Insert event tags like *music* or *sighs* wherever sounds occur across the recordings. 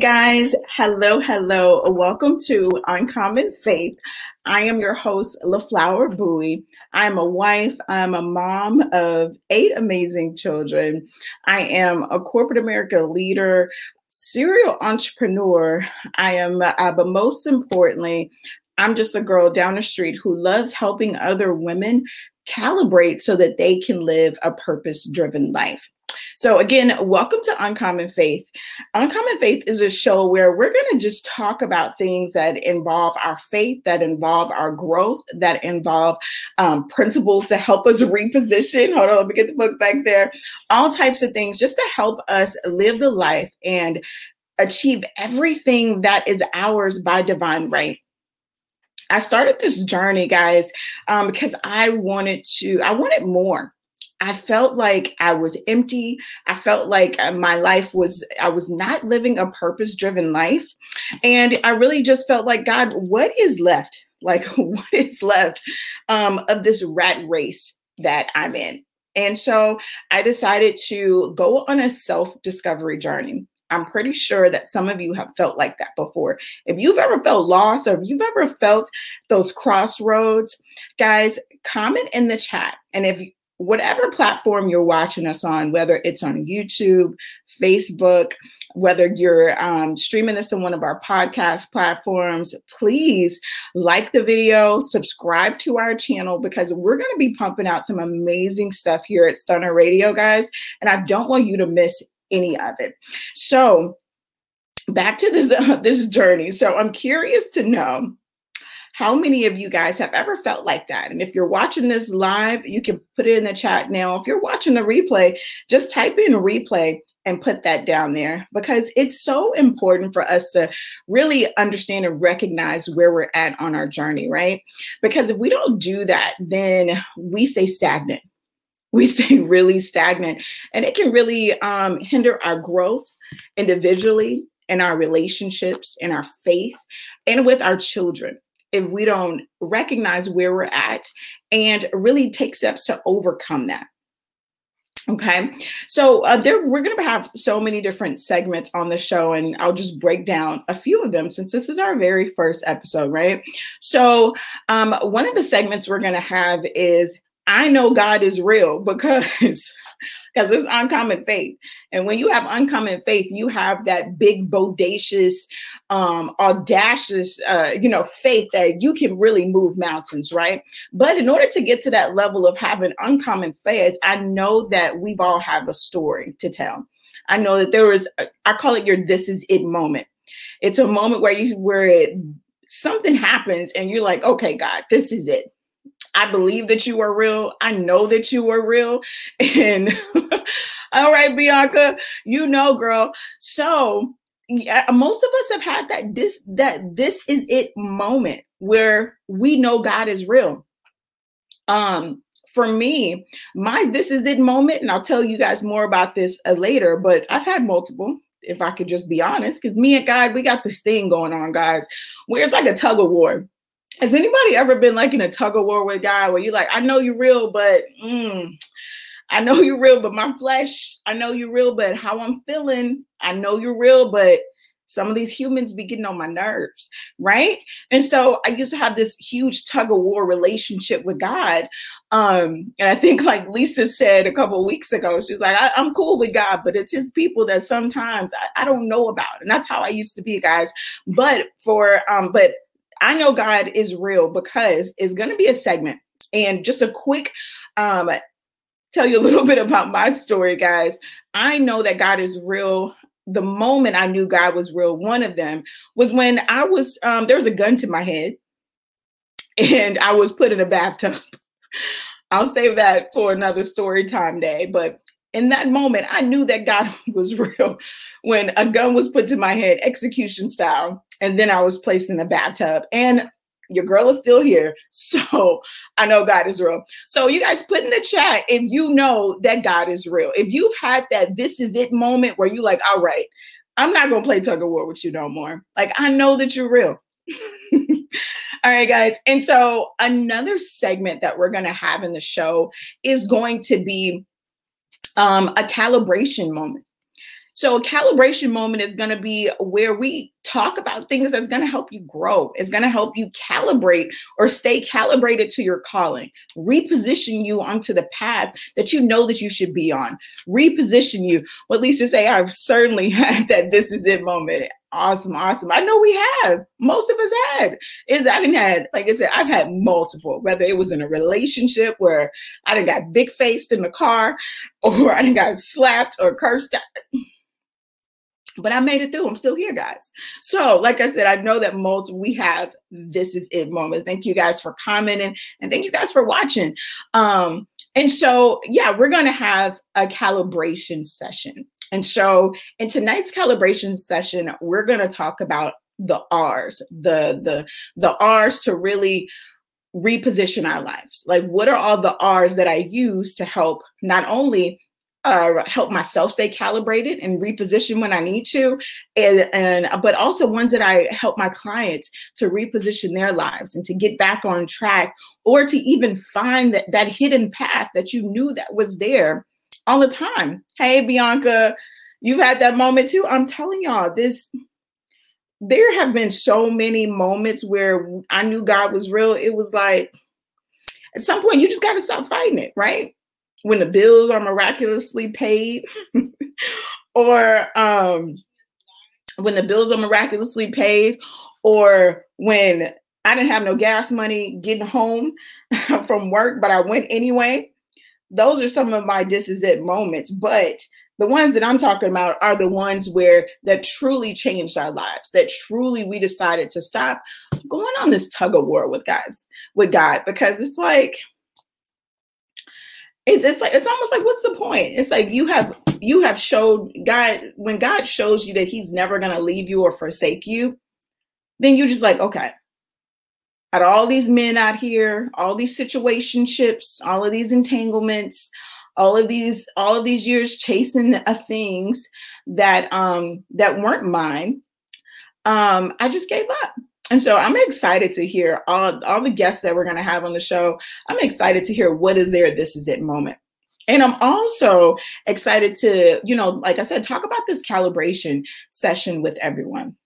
Guys. Hello, hello. Welcome to Uncommon Faith. I am your host, LaFlower Bowie. I'm a wife. I'm a mom of eight amazing children. I am a corporate America leader, serial entrepreneur. I am, uh, but most importantly, I'm just a girl down the street who loves helping other women calibrate so that they can live a purpose driven life. So, again, welcome to Uncommon Faith. Uncommon Faith is a show where we're going to just talk about things that involve our faith, that involve our growth, that involve um, principles to help us *laughs* reposition. Hold on, let me get the book back there. All types of things just to help us live the life and achieve everything that is ours by divine right. I started this journey, guys, um, because I wanted to, I wanted more. I felt like I was empty. I felt like uh, my life was, I was not living a purpose driven life. And I really just felt like, God, what is left? Like, *laughs* what is left um, of this rat race that I'm in? And so I decided to go on a self discovery journey. I'm pretty sure that some of you have felt like that before. If you've ever felt lost or if you've ever felt those crossroads, guys, comment in the chat. And if whatever platform you're watching us on, whether it's on YouTube, Facebook, whether you're um, streaming this on one of our podcast platforms, please like the video, subscribe to our channel because we're going to be pumping out some amazing stuff here at Stunner Radio, guys. And I don't want you to miss any of it. So, back to this uh, *laughs* this journey. So, I'm curious to know how many of you guys have ever felt like that? And if you're watching this live, you can put it in the chat now. If you're watching the replay, just type in replay and put that down there because it's so important for us to really understand and recognize where we're at on our journey, right? Because if we don't do that, then we stay stagnant. We *laughs* stay really stagnant, and it can really um, hinder our growth individually in our relationships, in our faith, and with our children if we don't recognize where we're at and really take steps to overcome that. Okay, so uh, there we're going to have so many different segments on the show, and I'll just break down a few of them since this is our very first episode, right? So, um, one of the segments we're going to have is I know God is real *laughs* because *laughs* because it's uncommon faith. And when you have uncommon faith, you have that big, bodacious, um, audacious, uh, you know, faith that you can really move mountains, right? But in order to get to that level of having uncommon faith, I know that we've all have a story to tell. I know that there was, I call it your this is it moment. It's a moment where you where it something happens and you're like, okay, God, this is it I believe that you are real. I know that you are real. *laughs* And *laughs* all right, Bianca, you know, girl. So yeah, most of us have had that this that this is it moment where we know God is real. Um, for me, my this is it moment, and I'll tell you guys more about this uh, later, but I've had multiple if I could just be honest, because me and God, we got this thing going on, guys, where it's like a tug of war. Has anybody ever been like in a tug of war with God where you're like, I know you're real, but mm, I know you're real, but my flesh, I know you're real, but how I'm feeling, I know you're real, but some of these humans be getting on my nerves, right? And so I used to have this huge tug of war relationship with God. Um, and I think, like Lisa said a couple weeks ago, she's like, I, am cool with God, but it's his people that sometimes I, I, don't know about. And that's how I used to be, guys. But for, um, but I know God is real because it's going to be a segment and just a quick um tell you a *laughs* little bit about my story guys. I know that God is real the moment I knew God was real, one of them was when I was um, there was a gun to my head and I was put in a bathtub. *laughs* I'll save that for another story time day. But in that moment, I knew that God *laughs* was real when a gun was put to my head, execution style and then I was placed in a bathtub. And your girl is still here. *laughs* So I know God is real. So you guys put in the chat if you know that God is real. If you've had that this is it moment where you're like, all right, I'm not gonna play tug of war with you no more. Like I know that you're real. *laughs* all right, guys. And so another segment that we're gonna have in the show is going to be um, a calibration moment. So a calibration moment is going to be where we talk about things that's going to help you grow. It's going to help you calibrate or stay calibrated to your calling, reposition you onto the path that you know that you should be on, reposition you. What Lisa say, I've certainly *laughs* had that this is it moment. Awesome, awesome. I know we have. Most of us had. Is I didn't had, like I said, I've had multiple, whether it was in a relationship where I didn't got big faced in the car *laughs* or I didn't got slapped or cursed but I made it through. I'm still here, guys. So, like I said, I know that most we have this is it moments. Thank you guys for commenting and thank you guys for watching. Um, and so, yeah, we're to have a calibration session. And so, in tonight's calibration session, we're to talk about the R's, the the the R's to really reposition our lives. Like, what are all the R's that I use to help not only uh, help myself stay calibrated and reposition when I need to, and, and but also ones that I help my clients to reposition their lives and to get back on track, or to even find that that hidden path that you knew that was there all the time. Hey, Bianca, you've had that moment too. I'm telling y'all this. There have been so many moments where I knew God was real. It was like at some point you just got to stop fighting it, right? When the bills are miraculously paid *laughs* or um, when the bills are miraculously paid or when I didn't have no gas money getting home *laughs* from work, but I went anyway. Those are some of my this is it moments. But the ones that I'm talking about are the ones where that truly changed our lives, that truly we decided to stop going on this tug of war with guys, with God, because it's like, it's, it's like it's almost like what's the point? It's like you have you have showed god when god shows you that he's never going to leave you or forsake you then you're just like okay. Out all these men out here all these situationships all of these entanglements all of these all of these years chasing uh, things that um that weren't mine um i just gave up and so I'm excited to hear all, all the guests that we're going to have on the show. I'm excited to hear what is their this is it moment. And I'm also excited to, you know, like I said, talk about this calibration session with everyone.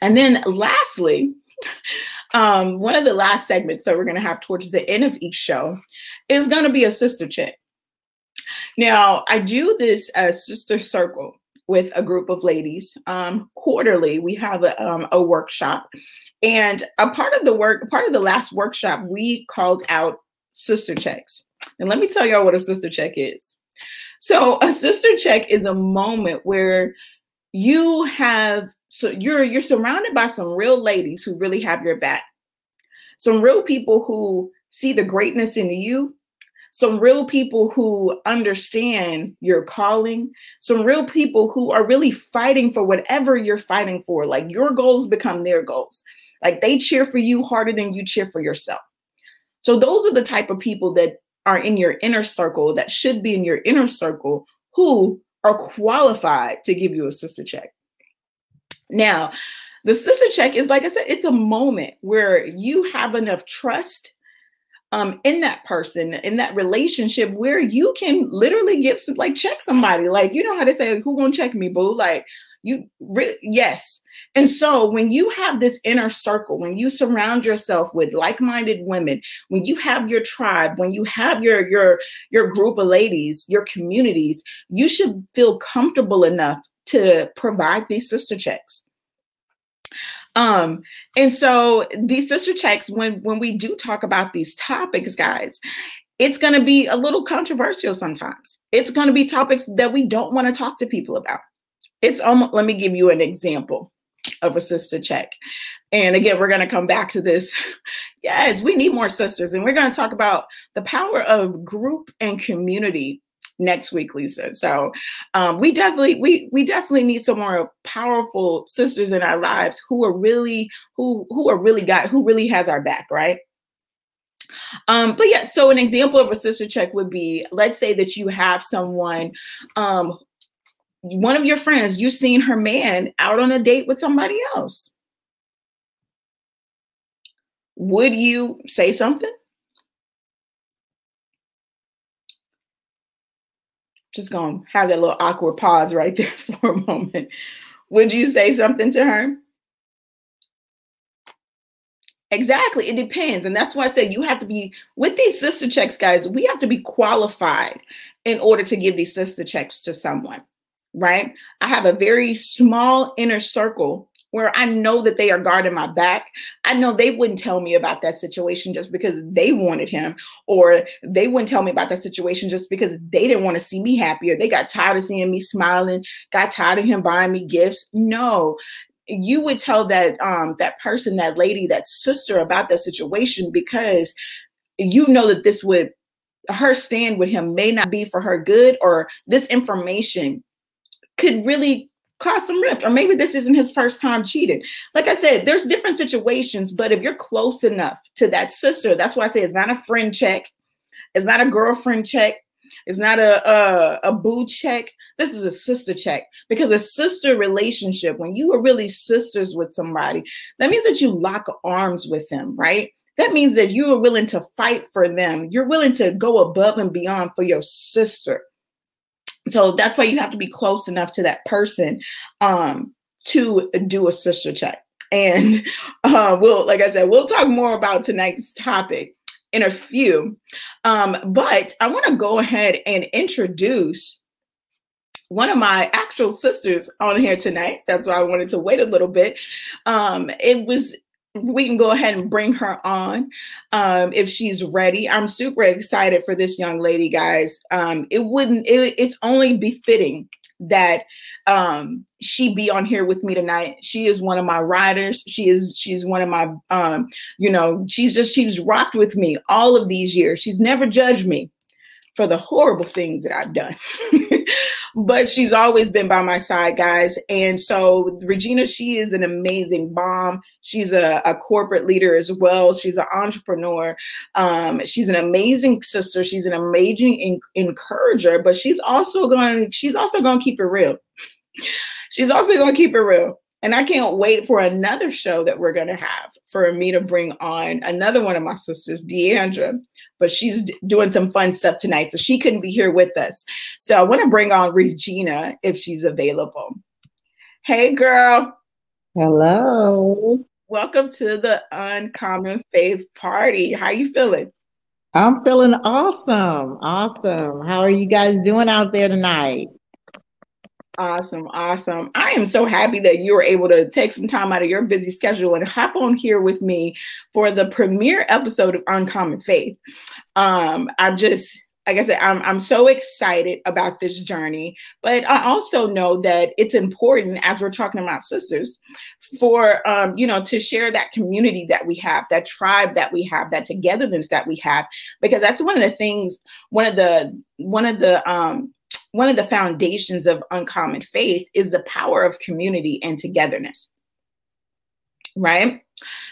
And then lastly, *laughs* um, one of the last segments that we're going to have towards the end of each show is going to be a sister check. Now, I do this as sister circle with a group of ladies. Um, quarterly, we have a, um, a workshop. And a part of the work, part of the last workshop, we called out sister checks. And let me tell y'all what a sister check is. So a sister check is a moment where you have so you're you're surrounded by some real ladies who really have your back. Some real people who see the greatness in you some real people who understand your calling, some real people who are really fighting for whatever you're fighting for. Like your goals become their goals. Like they cheer for you harder than you cheer for yourself. So those are the type of people that are in your inner circle that should be in your inner circle who are qualified to give you a sister check. Now, the sister check is like I said, it's a moment where you have enough trust um, in that person, in that relationship, where you can literally get some, like check somebody. Like you know how they say, "Who gonna check me, boo?" Like you, re- yes. And so when you have this inner circle, when you surround yourself with like-minded women, when you have your tribe, when you have your your your group of ladies, your communities, you should feel comfortable enough to provide these sister checks um, and so these sister checks, when when we do talk about these topics, guys, it's going to be a little controversial sometimes. It's going to be topics that we don't want to talk to people about. It's almost, let me give you an example of a sister check. And again, we're going to come back to this. *laughs* yes, we need more sisters. And we're going to talk about the power of group and community next week, Lisa. So um, we definitely we we definitely need some more powerful sisters in our lives who are really who who are really got who really has our back, right? Um, but yeah, so an example of a sister check would be let's say that you have someone, um, one of your friends, you've seen her man out on a date with somebody else. Would you say something? Just gonna have that little awkward pause right *laughs* there for a moment. Would you say something to her? Exactly. It depends. And that's why I said you have to be with these sister checks, guys. We have to be qualified in order to give these sister checks to someone, right? I have a very small inner circle where I know that they are guarding my back. I know they wouldn't tell me about that situation just because they wanted him, or they wouldn't tell me about that situation just because they didn't want to see me happier. they got tired of seeing me smiling, got tired of him buying me gifts. No, you would tell that um that person that lady that sister about that situation because you know that this would her stand with him may not be for her good or this information could really cause some rift or maybe this isn't his first time cheating like i said there's different situations but if you're close enough to that sister that's why i say it's not a friend check it's not a girlfriend check it's not a, a, a boo check. This is a sister check because a sister relationship, when you are really sisters with somebody, that means that you lock arms with them, right? That means that you are willing to fight for them. You're willing to go above and beyond for your sister. So that's why you have to be close enough to that person um, to do a sister check. And *laughs* uh, we'll, like I said, we'll talk more about tonight's topic in a few. Um, but I want to go ahead and introduce one of my actual sisters on here tonight. That's why I wanted to wait a little bit. Um, it was we can go ahead and bring her on um, if she's ready. I'm super excited for this young lady, guys. Um, it wouldn't. It, it's only befitting that um she be on here with me tonight she is one of my riders she is she's one of my um you know she's just she's rocked with me all of these years she's never judged me for the horrible things that I've done. *laughs* but she's always been by my side, guys. And so Regina, she is an amazing mom. She's a, a corporate leader as well. She's an entrepreneur. Um, she's an amazing sister. She's an amazing encourager, but she's also going she's also going to keep it real. *laughs* she's also going to keep it real. And I can't wait for another show that we're going to have for me to bring on another one of my sisters, Deandra but she's doing some fun stuff tonight. So she couldn't be here with us. So I want to bring on Regina if she's available. Hey, girl. Hello. Welcome to the Uncommon Faith Party. How you feeling? I'm feeling awesome. Awesome. How are you guys doing out there tonight? Awesome, awesome. I am so happy that you were able to take some time out of your busy schedule and hop on here with me for the premiere episode of Uncommon Faith. Um, I'm just like I said, I'm I'm so excited about this journey, but I also know that it's important as we're talking about sisters, for um, you know, to share that community that we have, that tribe that we have, that togetherness that we have, because that's one of the things, one of the one of the um one of the foundations of uncommon faith is the power of community and togetherness. Right?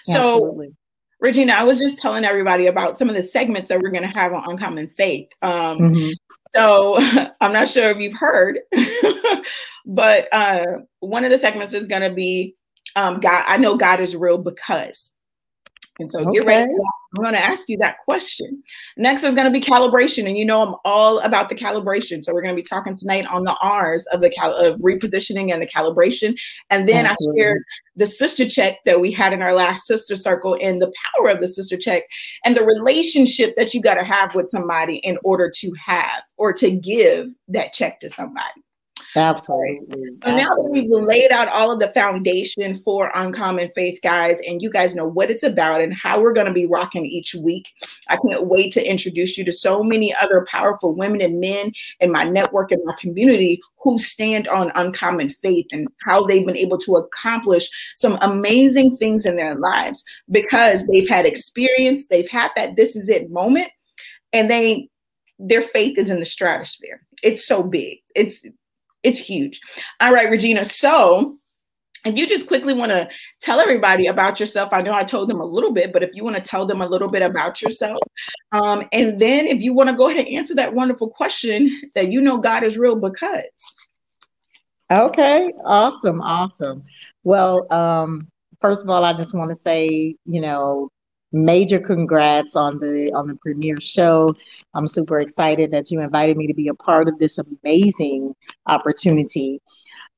Absolutely. So Regina, I was just telling everybody about some of the segments that we're going to have on Uncommon Faith. Um, mm-hmm. So *laughs* I'm not sure if you've heard, *laughs* but uh, one of the segments is going to be um, God. I know God is real because. And so okay. get ready. I'm going to ask you that question. Next is going to be calibration, and you know I'm all about the calibration. So we're going to be talking tonight on the R's of the cal- of repositioning and the calibration. And then Absolutely. I shared the sister check that we had in our last sister circle, and the power of the sister check, and the relationship that you got to have with somebody in order to have or to give that check to somebody. Absolutely. So now that we've laid out all of the foundation for Uncommon Faith, guys, and you guys know what it's about and how we're going to be rocking each week, I can't wait to introduce you to so many other powerful women and men in my network and my community who stand on uncommon faith and how they've been able to accomplish some amazing things in their lives because they've had experience, they've had that this is it moment, and they their faith is in the stratosphere. It's so big. It's it's huge. All right, Regina. So, if you just quickly want to tell everybody about yourself, I know I told them a little bit, but if you want to tell them a little bit about yourself, um, and then if you want to go ahead and answer that wonderful question that you know God is real because. Okay, awesome, awesome. Well, um, first of all, I just want to say, you know, major congrats on the on the premiere show. I'm super excited that you invited me to be a part of this amazing opportunity.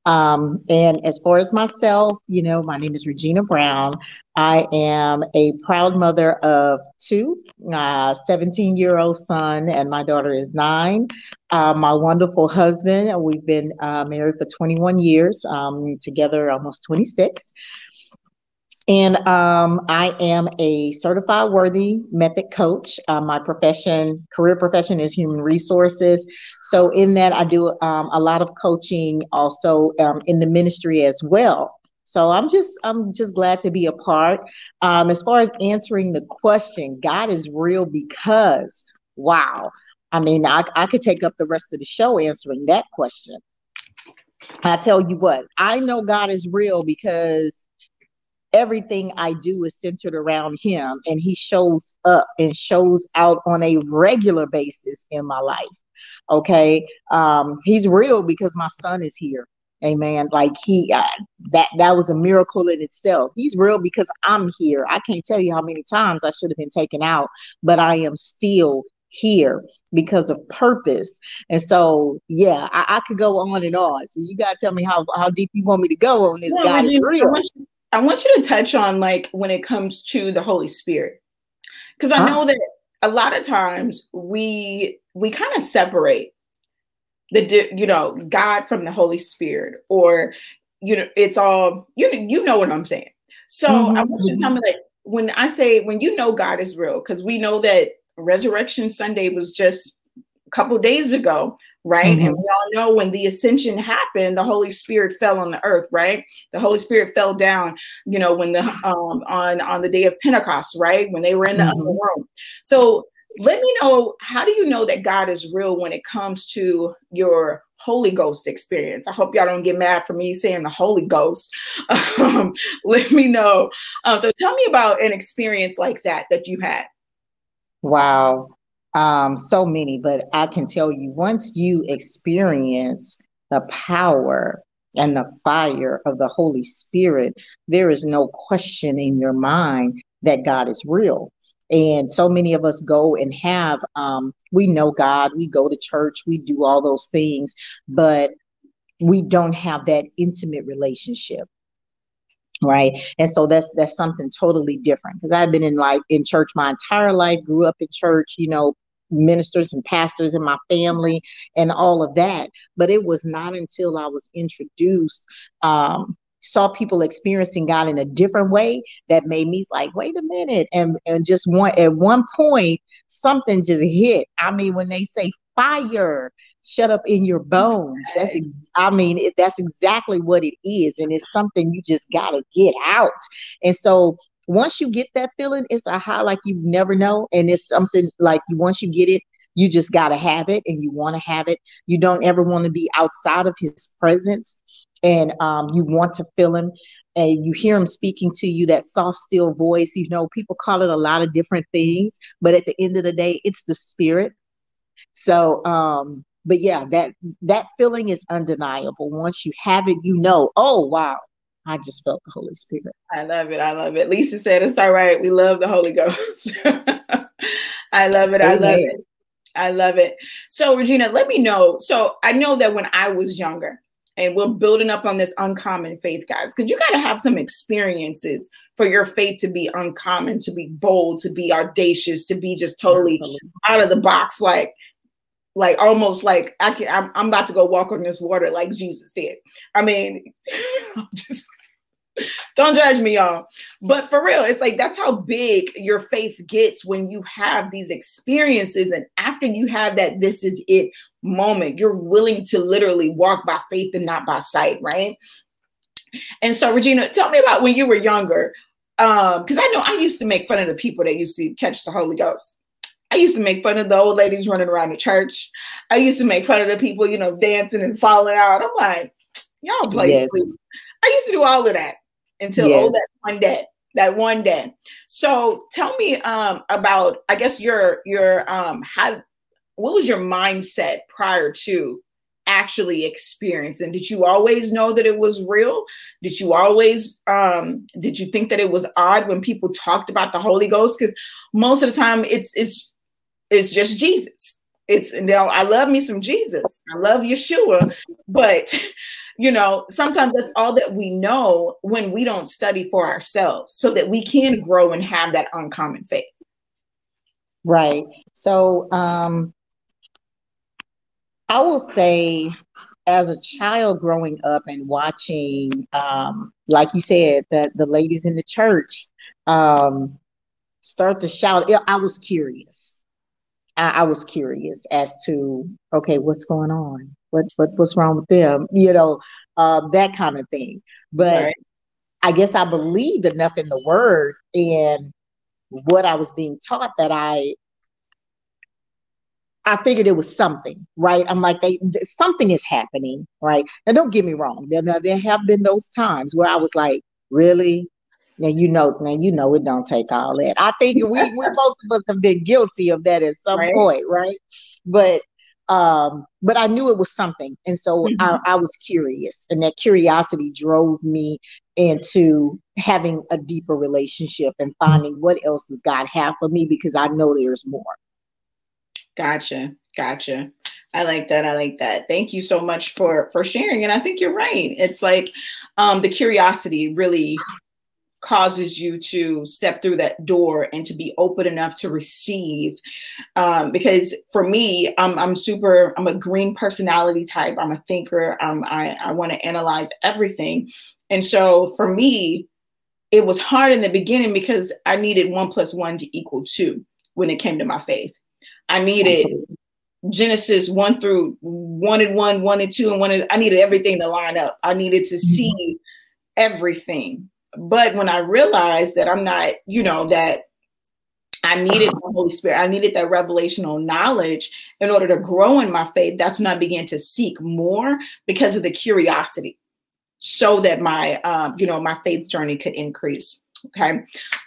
Um, and as far as myself, you know, my name is Regina Brown. I am a proud mother of two, uh, 17 year old son, and my daughter is nine. Uh, my wonderful husband, we've been uh, married for 21 years, um, together almost 26. And um, I am a certified worthy method coach. Uh, my profession, career profession is human resources. So, in that, I do um, a lot of coaching also um, in the ministry as well. So I'm just I'm just glad to be a part. Um, as far as answering the question, God is real because wow. I mean, I, I could take up the rest of the show answering that question. I tell you what, I know God is real because everything I do is centered around him and he shows up and shows out on a regular basis in my life. Okay. Um, he's real because my son is here. Amen. Like he uh, that that was a miracle in itself. He's real because I'm here. I can't tell you how many times I should have been taken out, but I am still here because of purpose. And so, yeah, I, I could go on and on. So you gotta tell me how how deep you want me to go on this. Yeah, God is real. I want, you, I want you to touch on like when it comes to the Holy Spirit, because I huh? know that a lot of times we we kind of separate the you know God from the Holy Spirit, or you know it's all you you know what I'm saying. So mm-hmm. I want you to tell me like when I say when you know God is real, because we know that Resurrection Sunday was just a couple days ago, right? Mm-hmm. And we all know when the ascension happened, the Holy Spirit fell on the earth, right? The Holy Spirit fell down, you know, when the um on on the day of Pentecost, right? When they were in the mm-hmm. upper room. So let me know how do you know that God is real when it comes to your Holy Ghost experience. I hope y'all don't get mad for me saying the Holy Ghost. *laughs* Um, let me know. Um, so tell me about an experience like that that you had. Wow um, so many, but I can tell you once you experience the power and the fire of the Holy Spirit, there is no question in your mind that God is real. And so many of us go and have, um, we know God, we go to church, we do all those things, but we don't have that intimate relationship right and so that's that's something totally different because i've been in like in church my entire life grew up in church you know ministers and pastors in my family and all of that. But it was not until I was introduced, um, saw people experiencing God in a different way that made me like, wait a minute. And and just one at one point, something just hit. I mean, when they say fire, shut up in your bones. That's ex- I mean, it, that's exactly what it is, and it's something you just gotta get out. And so once you get that feeling, it's a high like you never know. And it's something like once you get it, you just got to have it and you want to have it. You don't ever want to be outside of his presence and um, you want to feel him and you hear him speaking to you that soft still voice you know people call it a lot of different things but at the end of the day it's the spirit so um but yeah that that feeling is undeniable once you have it you know oh wow I just felt the Holy Spirit. I love it. I love it. Lisa said it's all right. We love the Holy Ghost. *laughs* I love it. Amen. I love it. I love it. So, Regina, let me know. So, I know that when I was younger, and we're building up on this uncommon faith, guys, because you got to have some experiences for your faith to be uncommon, to be bold, to be audacious, to be just totally Absolutely. out of the box, like like almost like I can I'm, I'm about to go walk on this water like Jesus did. I mean, *laughs* just don't judge me, y'all. But for real, it's like that's how big your faith gets when you have these experiences. And after you have that, this is it moment, you're willing to literally walk by faith and not by sight, right? And so, Regina, tell me about when you were younger. Um, because I know I used to make fun of the people that used to catch the Holy Ghost. I used to make fun of the old ladies running around the church. I used to make fun of the people, you know, dancing and falling out. I'm like, y'all play yes. please. I used to do all of that until yes. oh that one day. That one day. So tell me um about I guess your your um how what was your mindset prior to actually experiencing? did you always know that it was real did you always um did you think that it was odd when people talked about the holy ghost because most of the time it's it's it's just jesus. It's you know i love me some jesus. I love yeshua. But you know sometimes that's all that we know when we don't study for ourselves so that we can grow and have that uncommon faith. Right. So um I will say, as a child growing up and watching, um, like you said, that the ladies in the church um, start to shout, I was curious. I, I, was curious as to, okay, what's going on? What, what what's wrong with them? *laughs* You know, uh, that kind of thing. But right. I guess I believed enough in the word and what I was being taught that I I figured it was something, right? I'm like, they something is happening, right? Now, don't get me wrong. There, there have been those times where I was like, really? Now you know, now you know it don't take all that. I think we, we *laughs* most of us have been guilty of that at some right. point, right? But um, but I knew it was something, and so mm-hmm. I, I was curious, and that curiosity drove me into having a deeper relationship and finding what else does God have for me because I know there's more. Gotcha. Gotcha. I like that. I like that. Thank you so much for for sharing. And I think you're right. It's like um, the curiosity really causes you to step through that door and to be open enough to receive. Um, because for me, I'm, I'm super. I'm a green personality type. I'm a thinker. Um, I I want to analyze everything. And so for me, it was hard in the beginning because I needed one plus one to equal two when it came to my faith. I needed Absolutely. Genesis one through one and one, one and two, and one. And, I needed everything to line up. I needed to mm-hmm. see everything. But when I realized that I'm not, you know, that I needed the Holy Spirit, I needed that revelational knowledge in order to grow in my faith. That's when I began to seek more because of the curiosity, so that my, um, you know, my faith journey could increase. Okay.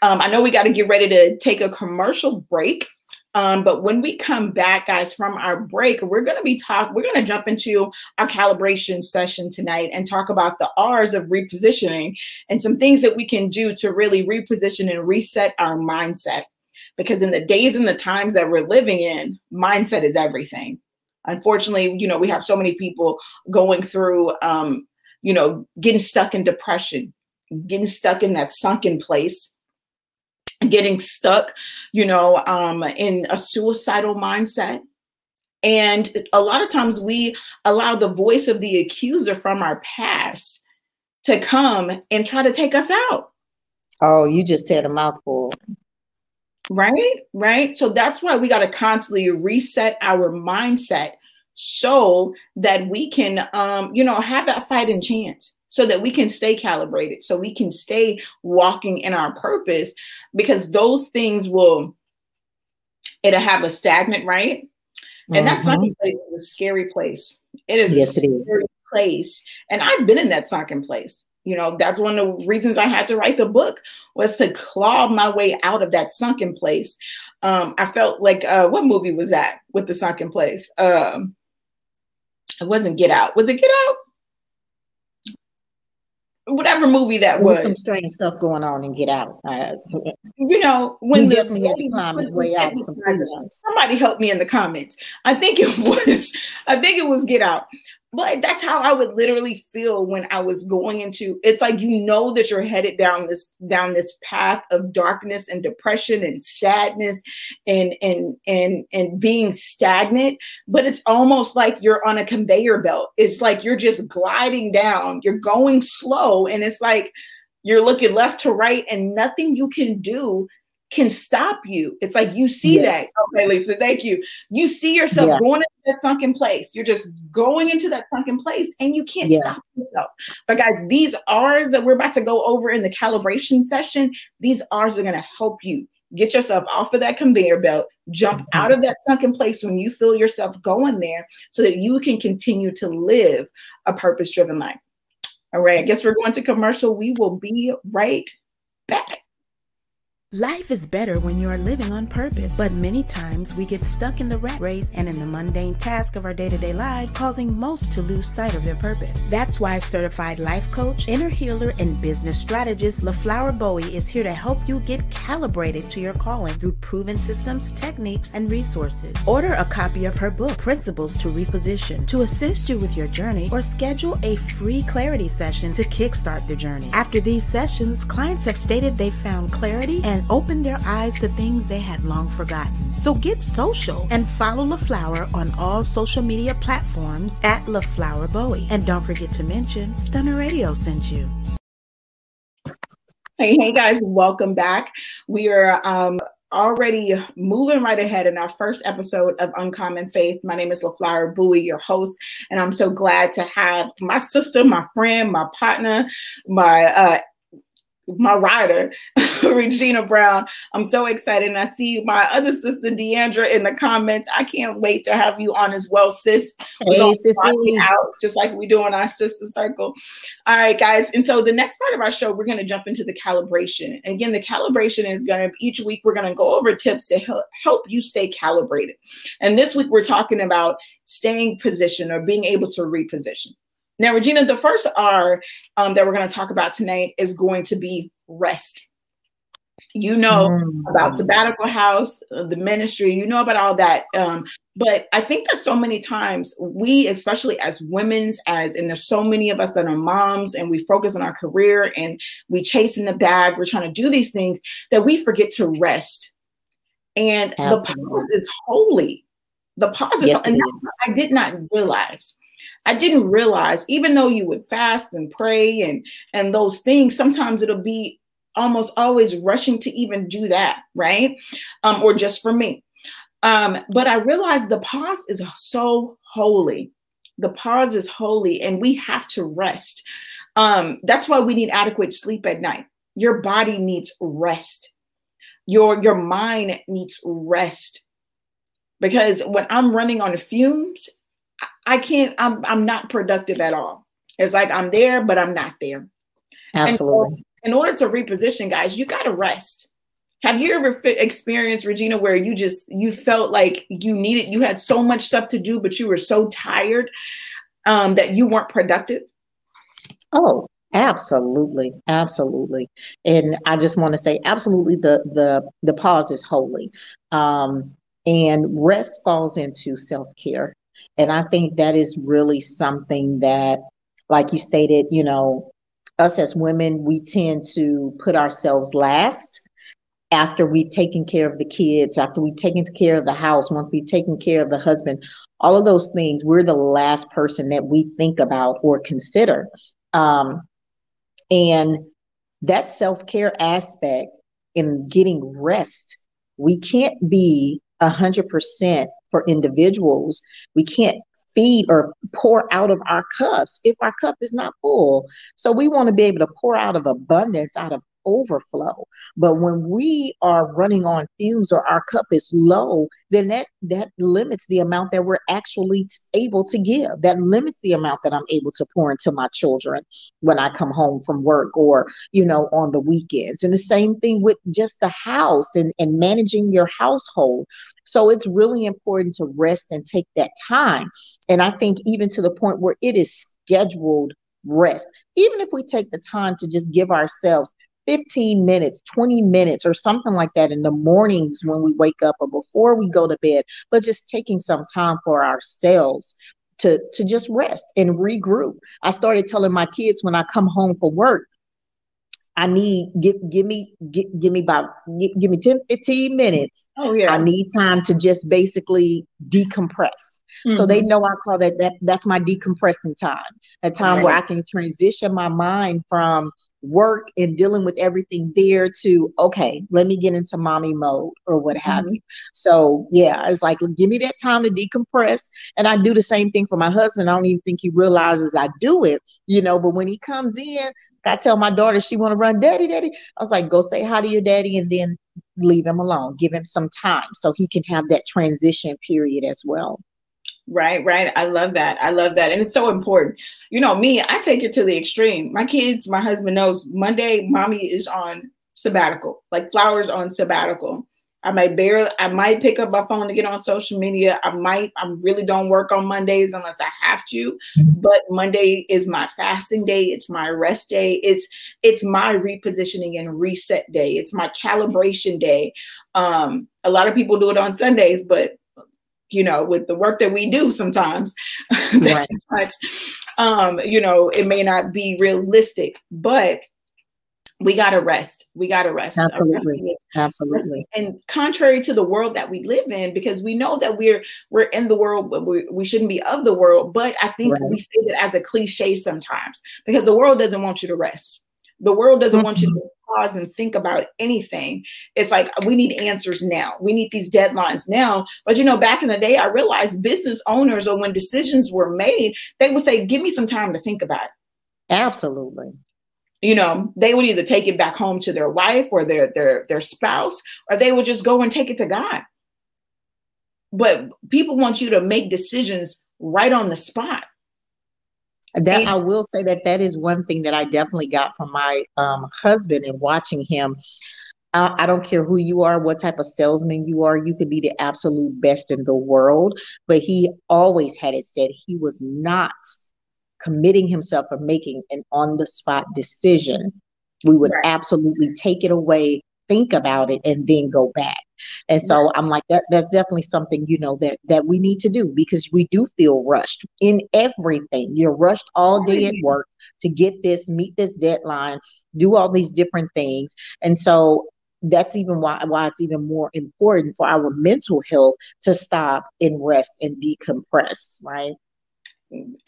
Um, I know we got to get ready to take a commercial break. Um, but when we come back, guys, from our break, we're going to be talk. We're going to jump into our calibration session tonight and talk about the R's of repositioning and some things that we can do to really reposition and reset our mindset. Because in the days and the times that we're living in, mindset is everything. Unfortunately, you know, we have so many people going through, um, you know, getting stuck in depression, getting stuck in that sunken place getting stuck, you know, um, in a suicidal mindset. And a lot of times we allow the voice of the accuser from our past to come and try to take us out. Oh, you just said a mouthful. Right, right. So that's why we got to constantly reset our mindset so that we can, um, you know, have that fighting chance so that we can stay calibrated, so we can stay walking in our purpose, because those things will it'll have a stagnant, right? And mm-hmm. that sunken place is a scary place. It is yes, a scary is. place. And I've been in that sunken place. You know, that's one of the reasons I had to write the book was to claw my way out of that sunken place. Um, I felt like uh, what movie was that with the sunken place? Um, it wasn't Get Out. Was it Get Out? Whatever movie that was. Some strange stuff going on and Get Out. You know, when he the, definitely had to climb his way out. Some somebody help me in the comments. I think it *laughs* was. I think it was Get Out. But that's how I would literally feel when I was going into it's like you know that you're headed down this down this path of darkness and depression and sadness and and and and being stagnant, but it's almost like you're on a conveyor belt. It's like you're just gliding down, you're going slow, and it's like you're looking left to right and nothing you can do can stop you. It's like you see yes. that. Okay, Lisa, thank you. You see yourself yeah. going into that sunken place. You're just going into that sunken place and you can't yeah. stop yourself. But guys, these R's that we're about to go over in the calibration session, these R's are going to help you get yourself off of that conveyor belt, jump mm-hmm. out of that sunken place when you feel yourself going there so that you can continue to live a purpose driven life. All right, I guess we're going to commercial. We will be right back. Life is better when you are living on purpose, but many times we get stuck in the rat race and in the mundane task of our day to day lives, causing most to lose sight of their purpose. That's why certified life coach, inner healer, and business strategist LaFlower Bowie is here to help you get calibrated to your calling through proven systems, techniques, and resources. Order a copy of her book, Principles to Reposition, to assist you with your journey, or schedule a free clarity session to kickstart the journey. After these sessions, clients have stated they found clarity and opened their eyes to things they had long forgotten. So get social and follow LaFlower on all social media platforms at LaFlower Bowie. And don't forget to mention Stunner Radio sent you. Hey, hey guys, welcome back. We are um, already moving right ahead in our first episode of Uncommon Faith. My name is LaFlower Bowie, your host, and I'm so glad to have my sister, my friend, my partner, my uh, my rider, *laughs* Regina Brown. I'm so excited. And I see my other sister, Deandra, in the comments. I can't wait to have you on as well, sis. We're hey, out just like we do in our sister circle. All right, guys. And so the next part of our show, we're going to jump into the calibration. And again, the calibration is going to, each week, we're going to go over tips to help, help you stay calibrated. And this week, we're talking about staying positioned or being able to reposition. Now, Regina, the first R um, that we're going to talk about tonight is going to be rest. You know mm. about sabbatical house, uh, the ministry, you know about all that. Um, but I think that so many times we, especially as women's, as and there's so many of us that are moms and we focus on our career and we chase in the bag, we're trying to do these things that we forget to rest. And Absolutely. the pause is holy. The pause is, yes, and I did not realize I didn't realize, even though you would fast and pray and and those things, sometimes it'll be almost always rushing to even do that, right? Um, or just for me. Um, but I realized the pause is so holy. The pause is holy, and we have to rest. Um, that's why we need adequate sleep at night. Your body needs rest. Your your mind needs rest. Because when I'm running on fumes, I can't, I'm, I'm not productive at all. It's like I'm there, but I'm not there. Absolutely. So in order to reposition, guys, you got to rest. Have you ever experienced, Regina, where you just, you felt like you needed, you had so much stuff to do, but you were so tired um, that you weren't productive? Oh, absolutely absolutely and i just want to say absolutely the the the pause is holy um and rest falls into self-care and I think that is really something that, like you stated, you know, us as women, we tend to put ourselves last after we've taken care of the kids, after we've taken care of the house, once we've taken care of the husband, all of those things, we're the last person that we think about or consider. Um, and that self care aspect in getting rest, we can't be 100% for individuals. We can't feed or pour out of our cups if our cup is not full. So we want to be able to pour out of abundance, out of overflow. But when we are running on fumes or our cup is low, then that that limits the amount that we're actually able to give. That limits the amount that I'm able to pour into my children when I come home from work or, you know, on the weekends. And the same thing with just the house and, and managing your household. So it's really important to rest and take that time. And I think even to the point where it is scheduled rest, even if we take the time to just give ourselves 15 minutes, 20 minutes, or something like that in the mornings when we wake up or before we go to bed, but just taking some time for ourselves to, to just rest and regroup. I started telling my kids when I come home from work, I need give give me give, give me about give, give me 10 15 minutes. Oh yeah. I need time to just basically decompress. Mm-hmm. So they mm-hmm. know I call that that that's my decompressing time. A time right. where I can transition my mind from work and dealing with everything there to okay let me get into mommy mode or what have mm-hmm. you so yeah it's like give me that time to decompress and i do the same thing for my husband i don't even think he realizes i do it you know but when he comes in i tell my daughter she want to run daddy daddy i was like go say hi to your daddy and then leave him alone give him some time so he can have that transition period as well Right, right. I love that. I love that. And it's so important. You know, me, I take it to the extreme. My kids, my husband knows Monday, mommy is on sabbatical, LaFlower's on sabbatical. I might barely, I might pick up my phone to get on social media. I might, I really don't work on Mondays unless I have to. Mm-hmm. But Monday is my fasting day. It's my rest day. It's it's my repositioning and reset day. It's my calibration day. Um, a lot of people do it on Sundays, but you know, with the work that we do sometimes, *laughs* right. much, um, you know, it may not be realistic, but we got to rest. We got to rest. Absolutely. Is, Absolutely. And contrary to the world that we live in, because we know that we're we're in the world, but we, we shouldn't be of the world. But I think right. we say that as a cliche sometimes because the world doesn't want you to rest. The world doesn't want you to mm-hmm. pause and think about anything. It's like we need answers now. We need these deadlines now. But you know, back in the day, I realized business owners or when decisions were made, they would say, "Give me some time to think about it." Absolutely you know they would either take it back home to their wife or their their their spouse or they would just go and take it to god but people want you to make decisions right on the spot that and, i will say that that is one thing that i definitely got from my um, husband and watching him I, I don't care who you are, what type of salesman you are, you could be the absolute best in the world. But he always had it said he was not committing himself or making an on the spot decision, we would right. absolutely take it away, think about it, and then go back. And so I'm like, that that's definitely something, you know, that that we need to do because we do feel rushed in everything. You're rushed all day at work to get this, meet this deadline, do all these different things. And so that's even why why it's even more important for our mental health to stop and rest and decompress, right?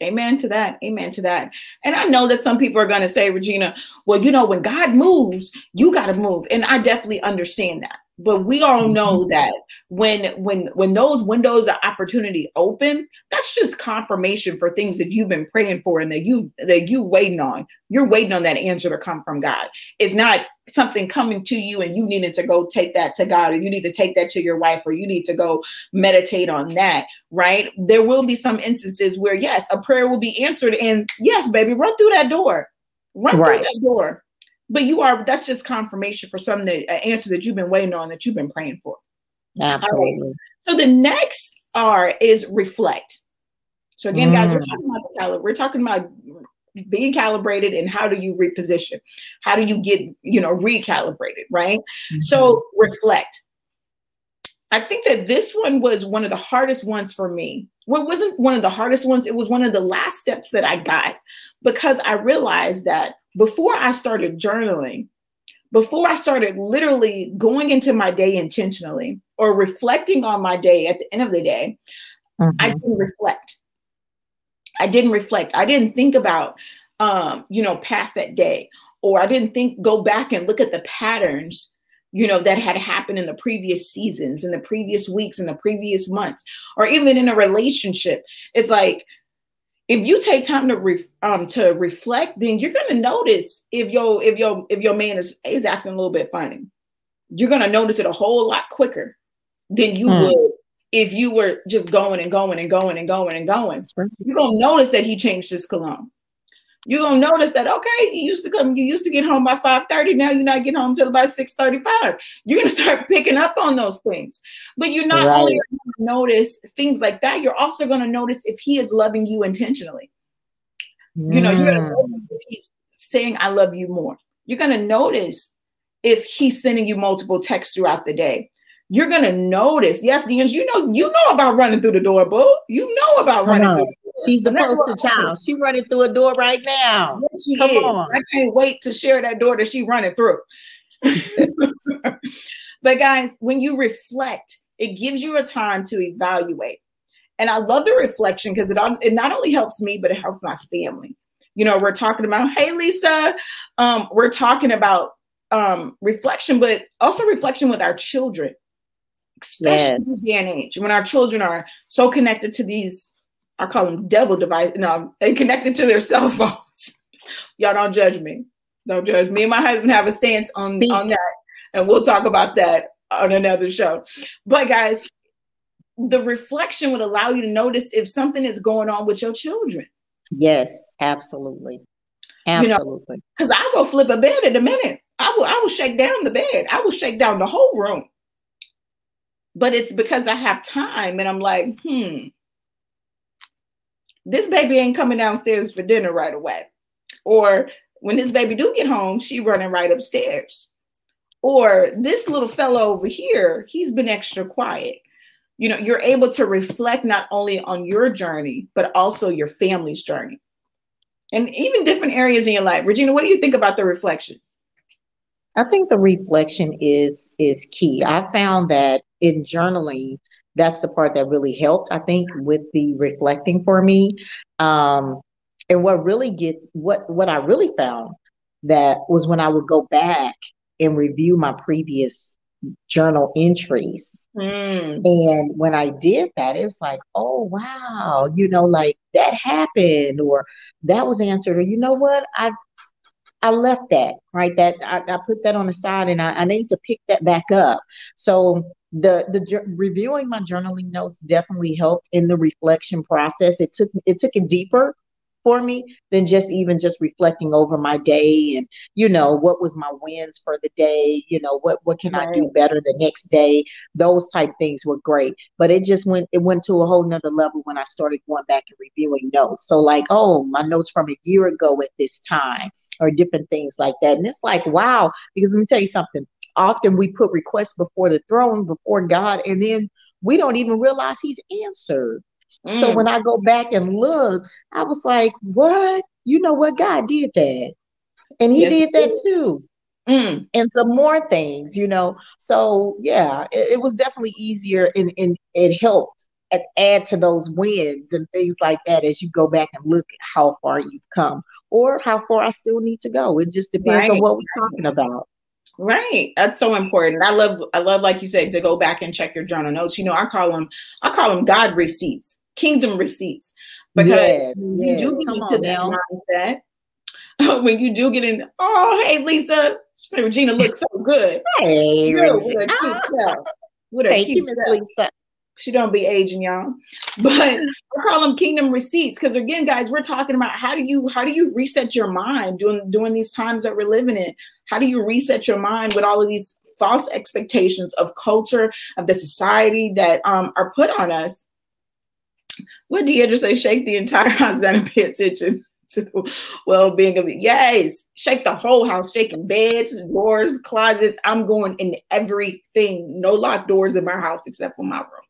Amen to that. Amen to that. And I know that some people are going to say, Regina, well, you know, when God moves, you got to move. And I definitely understand that but we all know mm-hmm. that when when when those windows of opportunity open that's just confirmation for things that you've been praying for and that you that you waiting on. You're waiting on that answer to come from god. It's not something coming to you and you needed to go take that to god or you need to take that to your wife or you need to go meditate on that right? There will be some instances where yes a prayer will be answered and yes baby run through that door. Run right. through that door but you are that's just confirmation for something that an answer that you've been waiting on that you've been praying for absolutely right. so the next r is reflect so again mm. guys we're mm. talking about the we're talking about being calibrated and how do you reposition how do you get you know recalibrated right mm-hmm. so reflect I think that this one was one of the hardest ones for me. Well, it wasn't one of the hardest ones. It was one of the last steps that I got because I realized that before I started journaling, before I started literally going into my day intentionally or reflecting on my day at the end of the day, mm-hmm. I didn't reflect. I didn't reflect. I didn't think about, um, you know, past that day, or I didn't think go back and look at the patterns, you know, that had happened in the previous seasons, in the previous weeks, in the previous months, or even in a relationship. It's like if you take time to re, um to reflect, then you're gonna notice if your if your if your man is is acting a little bit funny. You're gonna notice it a whole lot quicker than you mm. would if you were just going and going and going and going and going. You're gonna notice that he changed his cologne you're gonna notice that okay, you used to come, you used to get home by 5:30, now you're not getting home till about 6:35. You're gonna *laughs* start picking up on those things. But you're not right. only gonna notice things like that, you're also gonna notice if he is loving you intentionally. Mm. You know, you're gonna mm. notice if he's saying I love you more. You're gonna notice if he's sending you multiple texts throughout the day you're gonna notice. Yes, you know, you know about running through the door, boo. You know about running through She's the poster child. She running through a door right now. Yes, she Come is. On. I can't wait to share that door that she running through. *laughs* but guys, when you reflect, it gives you a time to evaluate. And I love the reflection because it, it not only helps me, but it helps my family. You know, we're talking about, hey, Lisa, um, we're talking about um, reflection, but also reflection with our children, especially yes. this day and age when our children are so connected to these I call them devil device. No, they connected to their *laughs* cell phones. Y'all don't judge me. Don't judge me. and my husband have a stance on, on that, and we'll talk about that on another show. But guys, the reflection would allow you to notice if something is going on with your children. Yes, absolutely. Absolutely. Because you know, I go flip a bed in a minute. I will I will shake down the bed. I will shake down the whole room. But it's because I have time and I'm like, hmm, this baby ain't coming downstairs for dinner right away. Or when this baby do get home, she running right upstairs. Or this little fellow over here, he's been extra quiet. You know, you're able to reflect not only on your journey, but also your family's journey. And even different areas in your life. Regina, what do you think about the reflection? I think the reflection is is key. I found that in journaling, that's the part that really helped. I think with the reflecting for me, um, and what really gets what what I really found that was when I would go back and review my previous journal entries. Mm. And when I did that, it's like, oh wow, you know, like that happened or that was answered, or you know what, I I left that right. That I, I put that on the side, and I, I need to pick that back up. So the the reviewing my journaling notes definitely helped in the reflection process. It took it took it deeper for me than just even just reflecting over my day and you know what was my wins for the day you know what what can right. i do better the next day? Those type things were great. But it just went it went to a whole nother level when i started going back and reviewing notes. So like oh my notes from a year ago at this time or different things like that. And it's like wow because let me tell you something. Often we put requests before the throne before god and then we don't even realize he's answered so mm. when I go back and look, I was like, what? You know what? God did that. And he yes, did that too. Mm. And some more things, you know. So yeah, it, it was definitely easier and, and it helped add to those wins and things like that as you go back and look at how far you've come or how far I still need to go. It just depends right. on what we're talking about. Right. That's so important. I love I love like you said to go back and check your journal notes. You know, I call them I call them God receipts kingdom receipts because yes, you yes. do get into that mindset. *laughs* when you do get in, oh hey Lisa, Regina looks so good. Hey, good, with a cute *laughs* self. With a cute you. Lisa. She don't be aging, y'all. *laughs* But I call them kingdom receipts because again, guys, we're talking about how do you how do you reset your mind during during these times that we're living in? How do you reset your mind with all of these false expectations of culture of the society that um, are put on us what did just say? Shake the entire *laughs* house down and pay attention to the well-being of it. Yes, shake the whole house, shaking beds, drawers, closets. I'm going in everything. No locked doors in my house except for my room.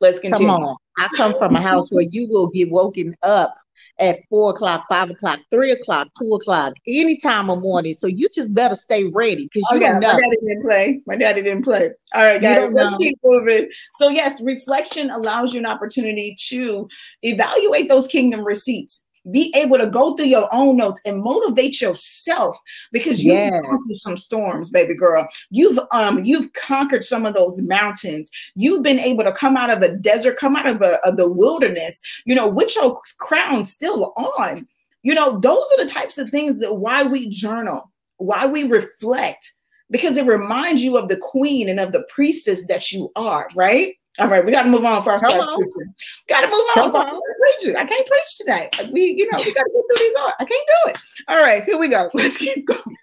Let's continue. Come on. I come from a house where you will get woken up at four o'clock, five o'clock, three o'clock, two o'clock, any time of morning. So you just better stay ready because oh, you okay, don't know. My daddy didn't play. My daddy didn't play. All right, guys, let's know. keep moving. So yes, reflection allows you an opportunity to evaluate those kingdom receipts be able to go through your own notes and motivate yourself because you've yes. gone through some storms, baby girl. You've um you've conquered some of those mountains. You've been able to come out of a desert, come out of, a, of the wilderness, you know, with your crown still on. You know, those are the types of things that why we journal, why we reflect, because it reminds you of the queen and of the priestess that you are, right? All right, we got to move on for our start preaching. Got to move on for our preaching. I can't preach today. We, you know, we got to get through these. On. I can't do it. All right, here we go. *laughs* Let's keep going.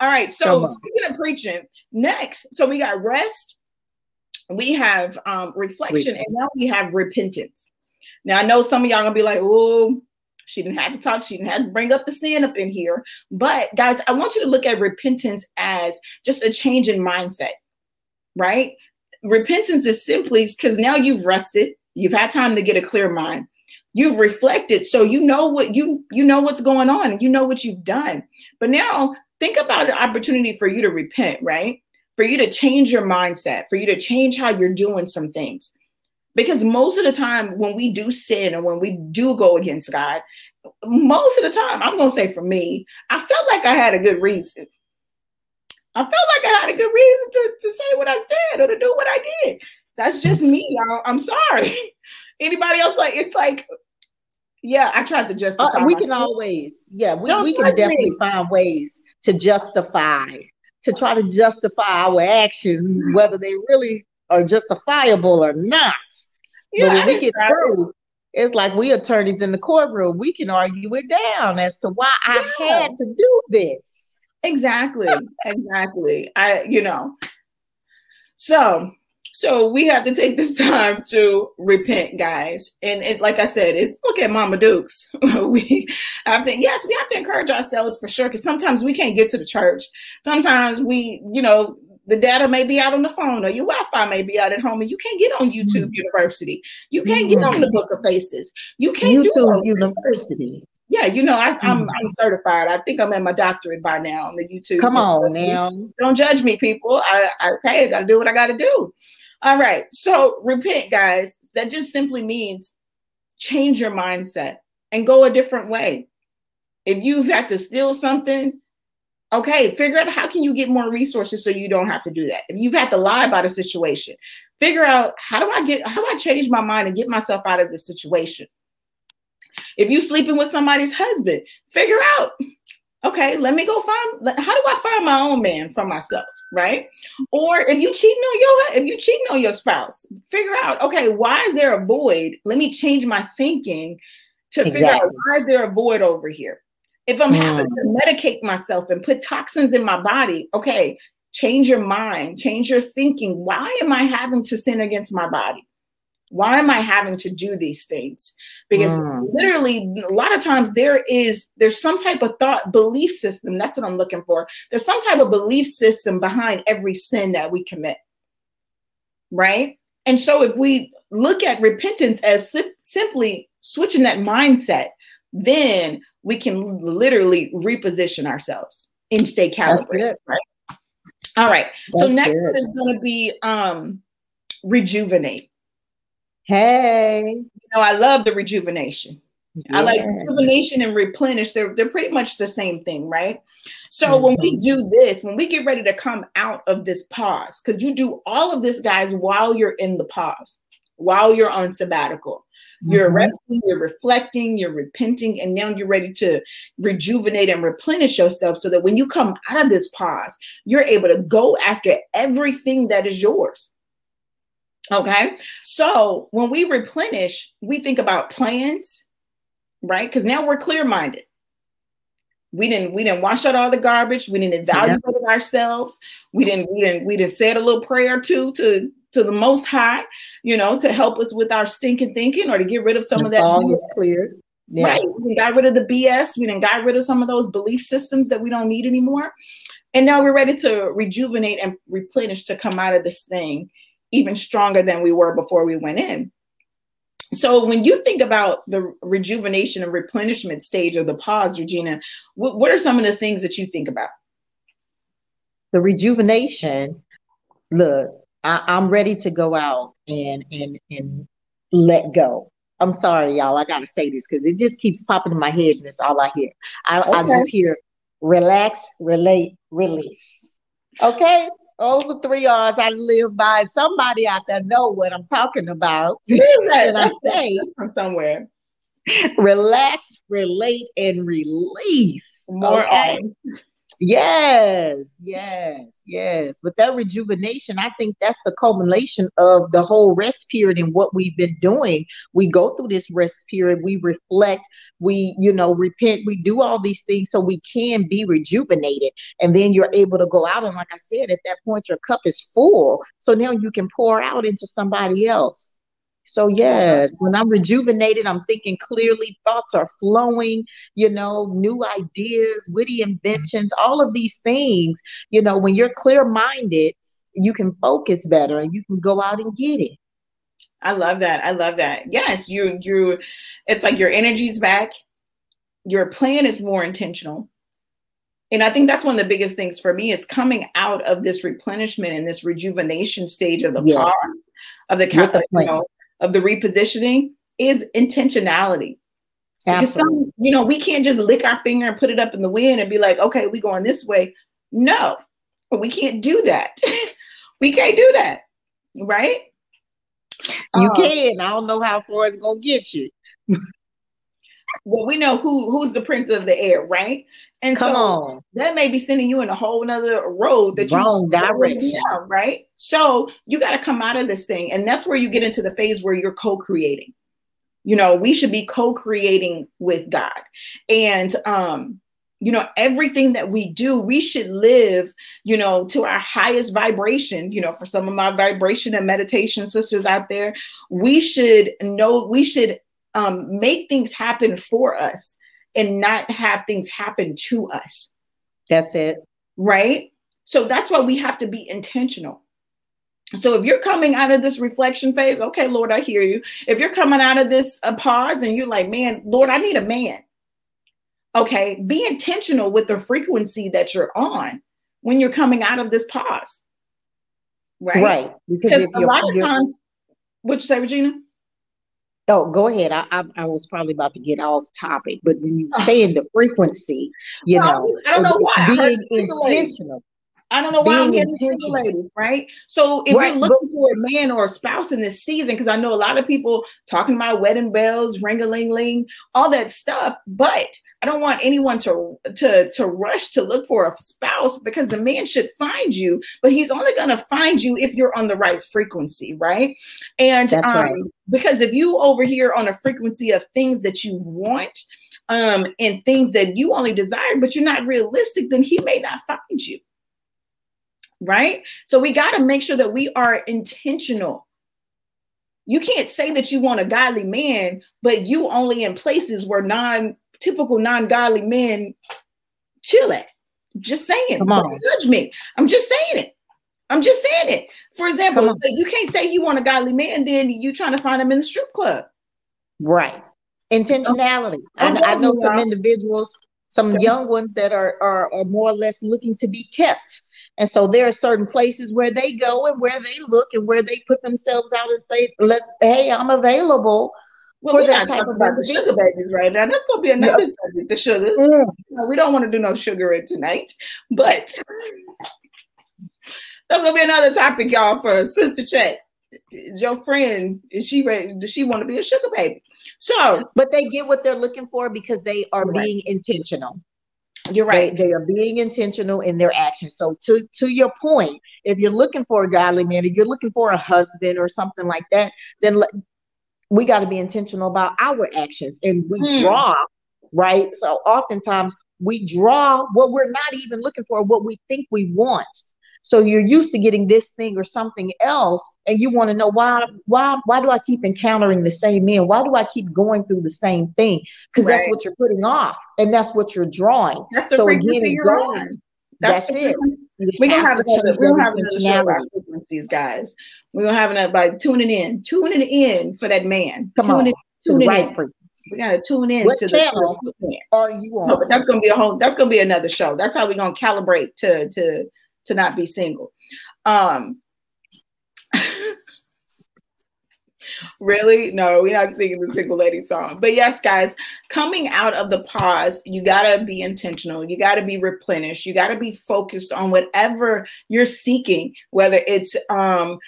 All right, so speaking of preaching, next, so we got rest, we have um, reflection, and now we have repentance. Now I know some of y'all gonna be like, "Oh, she didn't have to talk. She didn't have to bring up the sin up in here." But guys, I want you to look at repentance as just a change in mindset, right? Repentance is simply because now you've rested, you've had time to get a clear mind, you've reflected, so you know what you you know what's going on and you know what you've done. But now think about an opportunity for you to repent, right? For you to change your mindset, for you to change how you're doing some things. Because most of the time when we do sin or when we do go against God, most of the time, I'm to say for me, I felt like I had a good reason. I felt like I had a good reason to, to say what I said or to do what I did. That's just me, y'all. I'm sorry. *laughs* Anybody else like it's like, yeah, I tried to justify. Uh, we myself. can always, yeah, we, we can definitely me. find ways to justify, to try to justify our actions, whether they really are justifiable or not. Yeah, but when we get through, it's like we attorneys in the courtroom, we can argue it down as to why I had to do this. Exactly. exactly. I, you know. So so we have to take this *laughs* time to repent, guys. And it, like I said, it's look at Mama Dukes. *laughs* we have to, yes, we have to encourage ourselves for sure. Because sometimes we can't get to the church. Sometimes we, you know, the data may be out on the phone or your Wi-Fi may be out at home and you can't get on YouTube mm. University. You can't get on the Book of Faces. You can't YouTube University. Yeah, you know, I, am I'm, mm. I'm certified. I think I'm at my doctorate by now on the YouTube. Come on now. Don't judge me, people. I, I okay, I gotta do what I gotta do. All right. So repent, guys. That just simply means change your mindset and go a different way. If you've had to steal something, okay, figure out how can you get more resources so you don't have to do that. If you've had to lie about a situation, figure out how do I get how do I change my mind and get myself out of this situation. If you sleeping with somebody's husband, figure out, okay, let me go find how do I find my own man for myself? right? Or if you cheating on your if you cheating on your spouse, figure out okay, why is there a void? Let me change my thinking to exactly. figure out why is there a void over here. If I'm mm. having to medicate myself and put toxins in my body, okay, change your mind, change your thinking. Why am I having to sin against my body? Why am i having to do these things? Because mm. literally a lot of times there is there's some type of thought belief system that's what i'm looking for. There's some type of belief system behind every sin that we commit. Right? And so if we look at repentance as si- simply switching that mindset then we can literally reposition ourselves and stay calibrated right? All right. That's so next good. is going to be um rejuvenate Hey. You know, I love the rejuvenation. Yeah. I like rejuvenation and replenish. They're they're pretty much the same thing, right? So mm-hmm. when we do this, when we get ready to come out of this pause, because you do all of this, guys, while you're in the pause, while you're on sabbatical. You're mm-hmm. resting, you're reflecting, you're repenting, and now you're ready to rejuvenate and replenish yourself so that when you come out of this pause, you're able to go after everything that is yours. Okay. So when we replenish, we think about plans, right? Because now we're clear minded. We didn't we didn't wash out all the garbage. We didn't evaluate yeah. ourselves. We didn't we didn't we didn't said a little prayer too to to the most high, you know, to help us with our stinking thinking or to get rid of some the of that. All is clear. Yeah. Right. We got rid of the BS. We didn't got rid of some of those belief systems that we don't need anymore. And now we're ready to rejuvenate and replenish to come out of this thing even stronger than we were before we went in. So when you think about the rejuvenation and replenishment stage of the pause, Regina, what, what are some of the things that you think about? The rejuvenation, look, I, I'm ready to go out and and and let go. I'm sorry, y'all. I gotta say this because it just keeps popping in my head, and it's all I hear. I, okay. I just hear relax, relate, release. Okay, those are three R's I live by. Somebody out there know what I'm talking about. *laughs* *laughs* and I say from somewhere. Relax, relate, and release. More okay? R's. Yes, yes, yes. With that rejuvenation, I think that's the culmination of the whole rest period and what we've been doing. We go through this rest period, we reflect, we, you know, repent, we do all these things so we can be rejuvenated. And then you're able to go out. And like I said, at that point, your cup is full. So now you can pour out into somebody else. So, uh-huh. yes, when I'm rejuvenated, I'm thinking clearly, thoughts are flowing, you know, new ideas, witty inventions, all of these things. You know, when you're clear minded, you can focus better and you can go out and get it. I love that. I love that. Yes, you you it's like your energy's back. Your plan is more intentional. And I think that's one of the biggest things for me is coming out of this replenishment and this rejuvenation stage of the yes. pause of the, you know, of the repositioning is intentionality. Because some, you know, we can't just lick our finger and put it up in the wind and be like, okay, we going this way. No, but we can't do that. *laughs* we can't do that, right? You um, can. I don't know how far it's gonna get you. well, we know who who's the prince of the air, right? And Come so on. that may be sending you in a whole another road that wrong you direction, down, right? So you got to come out of this thing, and that's where you get into the phase where you're co-creating. You know, we should be co-creating with God, and um, you know everything that we do we should live you know to our highest vibration you know for some of my vibration and meditation sisters out there we should know we should um, make things happen for us and not have things happen to us that's it right so that's why we have to be intentional so if you're coming out of this reflection phase okay lord i hear you if you're coming out of this uh, pause and you're like man lord i need a man Okay, be intentional with the frequency that you're on when you're coming out of this pause. Right. Right. Because a lot of times, what you say, Regina? Oh, go ahead. I, I, I was probably about to get off topic, but when you *sighs* stay in the frequency, you well, know, I don't know why being intentional. I don't know why I'm getting single ladies, right? So if right, you're looking but, for a man or a spouse in this season, because I know a lot of people talking about wedding bells, ring a ling ling, all that stuff, but I don't want anyone to to to rush to look for a spouse because the man should find you, but he's only going to find you if you're on the right frequency, right? And um, right. because if you over here on a frequency of things that you want um, and things that you only desire, but you're not realistic, then he may not find you. Right? So we got to make sure that we are intentional. You can't say that you want a godly man, but you only in places where non typical non-godly men chill at. Just saying. Come on. Don't judge me. I'm just saying it. I'm just saying it. For example, you can't say you want a godly man, and then you trying to find him in the strip club. Right. Intentionality. I, I, know some individuals, some okay. young ones that are, are are more or less looking to be kept. And so there are certain places where they go and where they look and where they put themselves out and say, "Let, hey, I'm available well, we're not talking about the sugar babies right now. That's going to be another yep. subject, the sugars. Mm. we don't want to do no sugar tonight, but that's going to be another topic, y'all, for Sister Chat. Is your friend, is she ready? Does she want to be a sugar baby? So, but they get what they're looking for because they are right. being intentional. You're right. They, they, are being intentional in their actions. So to to your point, if you're looking for a godly man, if you're looking for a husband or something like that, then we got to be intentional about our actions and we hmm. draw, right? So oftentimes we draw what we're not even looking for, what we think we want. So you're used to getting this thing or something else, and you want to know why, why, why do I keep encountering the same man? Why do I keep going through the same thing? Because right. that's what you're putting off, and that's what you're drawing. That's the so again, you're on. That's, That's it. We're gonna have another. We're gonna have another show about frequencies, guys. We're gonna have another by tuning in, tuning in for that man. Come tuning on, in, tuning right in. frequency. We gotta tune in what to channel the channel are you on? No, but that's gonna be a whole. That's gonna be another show. That's how we're gonna calibrate to to to not be single. Um, *laughs* really? No, we're not singing the single lady song. But yes, guys, coming out of the pause, you got to be intentional. You got to be replenished. You got to be focused on whatever you're seeking, whether it's um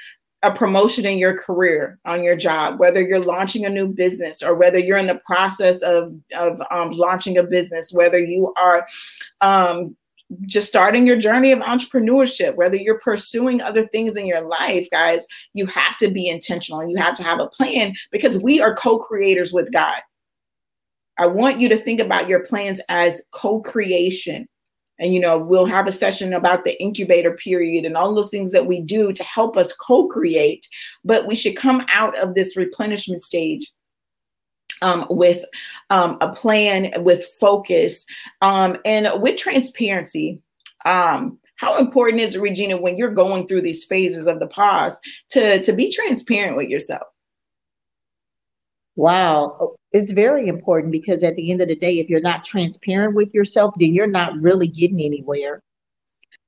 a promotion in your career on your job whether you're launching a new business or whether you're in the process of, of um, launching a business whether you are um, just starting your journey of entrepreneurship, whether you're pursuing other things in your life, guys, you have to be intentional you have to have a plan because we are co creators with God. I want you to think about your plans as co creation. And, you know, we'll have a session about the incubator period and all those things that we do to help us co create. But we should come out of this replenishment stage um, with um, a plan, with focus, um, and with transparency. Um, how important is it, Regina, when you're going through these phases of the pause to, to be transparent with yourself? Wow, it's very important because at the end of the day, if you're not transparent with yourself, then you're not really getting anywhere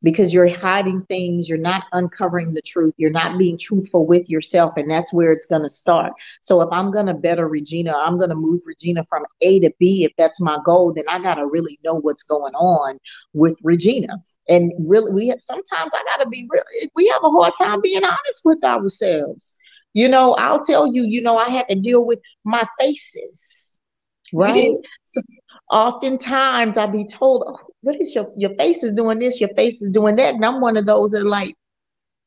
because you're hiding things, you're not uncovering the truth, you're not being truthful with yourself, and that's where it's going to start. So, if I'm going to better Regina, I'm going to move Regina from A to B. If that's my goal, then I got to really know what's going on with Regina. And really, we have, sometimes I got to be real. We have a hard time being honest with ourselves. You know, I'll tell you, you know, I had to deal with my faces, right? So oftentimes I'll be told, oh, what is your your face is doing this, your face is doing that. And I'm one of those that are like,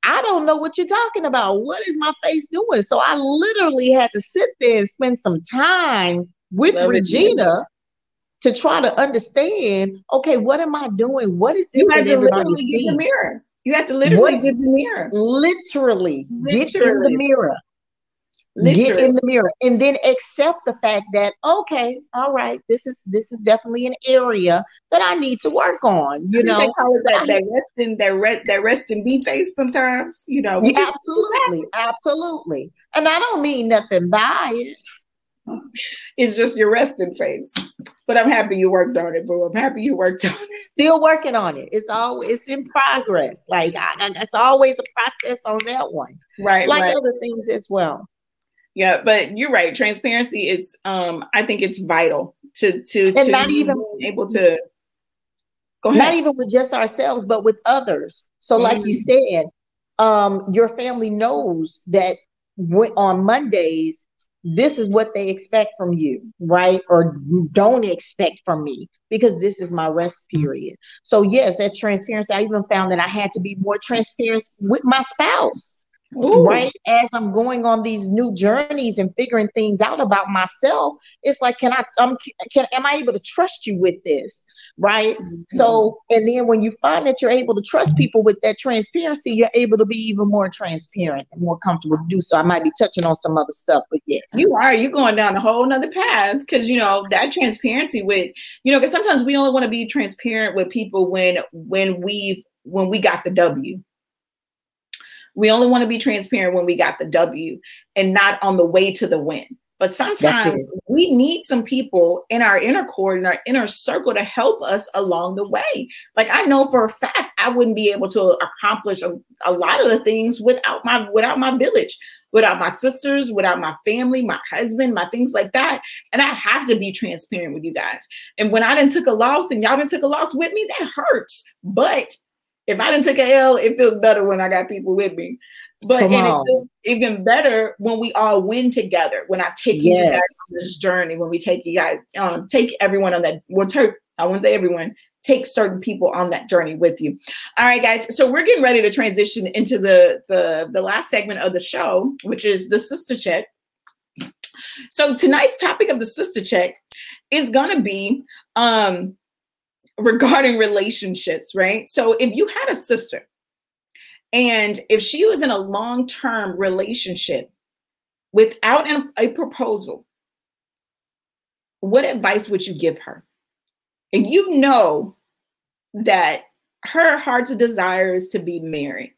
I don't know what you're talking about. What is my face doing? So I literally had to sit there and spend some time with Regina to try to understand, okay, what am I doing? What is this you had to literally get the mirror. You have to literally What- get the mirror. Literally, get in the mirror. Literally. Get in the mirror and then accept the fact that okay, all right, this is this is definitely an area that I need to work on. You think they know, call it that that rest in that rest that rest and be face sometimes. You know, Yeah, absolutely, absolutely. And I don't mean nothing by it. it's just your resting face. But I'm happy you worked on it, boo. I'm happy you worked on it. Still working on it. It's always it's in progress. Like I, it's always a process on that one, Right, like right. other things as well. Yeah, but you're right. Transparency is um I think it's vital to to And to not even- able to go ahead. Not even with just ourselves, but with others. So, like you said, um, your family knows that when, on Mondays, this is what they expect from you, right? Or you don't expect from me because this is my rest period. So, yes, that transparency. I even found that I had to be more transparent with my spouse. Ooh. right as i'm going on these new journeys and figuring things out about myself it's like can i um can am i able to trust you with this right mm-hmm. so and then when you find that you're able to trust people with that transparency you're able to be even more transparent and more comfortable to do so i might be touching on some other stuff but yes You are. You're going down a whole nother path because you know that transparency with you know because sometimes we only want to be transparent with people when when we've when we got the W. We only want to be transparent when we got the W and not on the way to the win. But sometimes we need some people in our inner core, in our inner circle to help us along the way. Like I know for a fact I wouldn't be able to accomplish a, a lot of the things without my without my village without my sisters, without my family, my husband, my things like that. And I have to be transparent with you guys. And when I didn't took a loss and y'all didn't took a loss with me, that hurts. But if I didn't take a L, it feels better when I got people with me. But Come and it feels even better when we all win together. When I take taken you guys on this journey, when we take you guys, um, take everyone on that. Well, I won't say everyone. Take certain people on that journey with you. All right, guys. So we're getting ready to transition into the the the last segment of the show, which is the sister check. So tonight's topic of the sister check is gonna be um regarding relationships, right? So if you had a sister and if she was in a long-term relationship without an- a proposal, what advice would you give her? And you know that her heart's desire is to be married.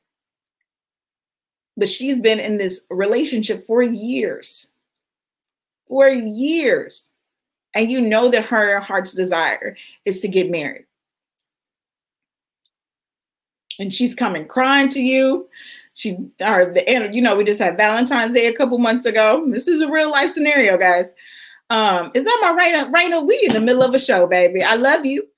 But she's been in this relationship for years. For years. And you know that her heart's desire is to get married. And she's coming crying to you. She or the end, you know, we just had Valentine's Day a couple months ago. This is a real life scenario, guys. Um, is that my right? Right, we in the middle of a show, baby. I love you. *laughs*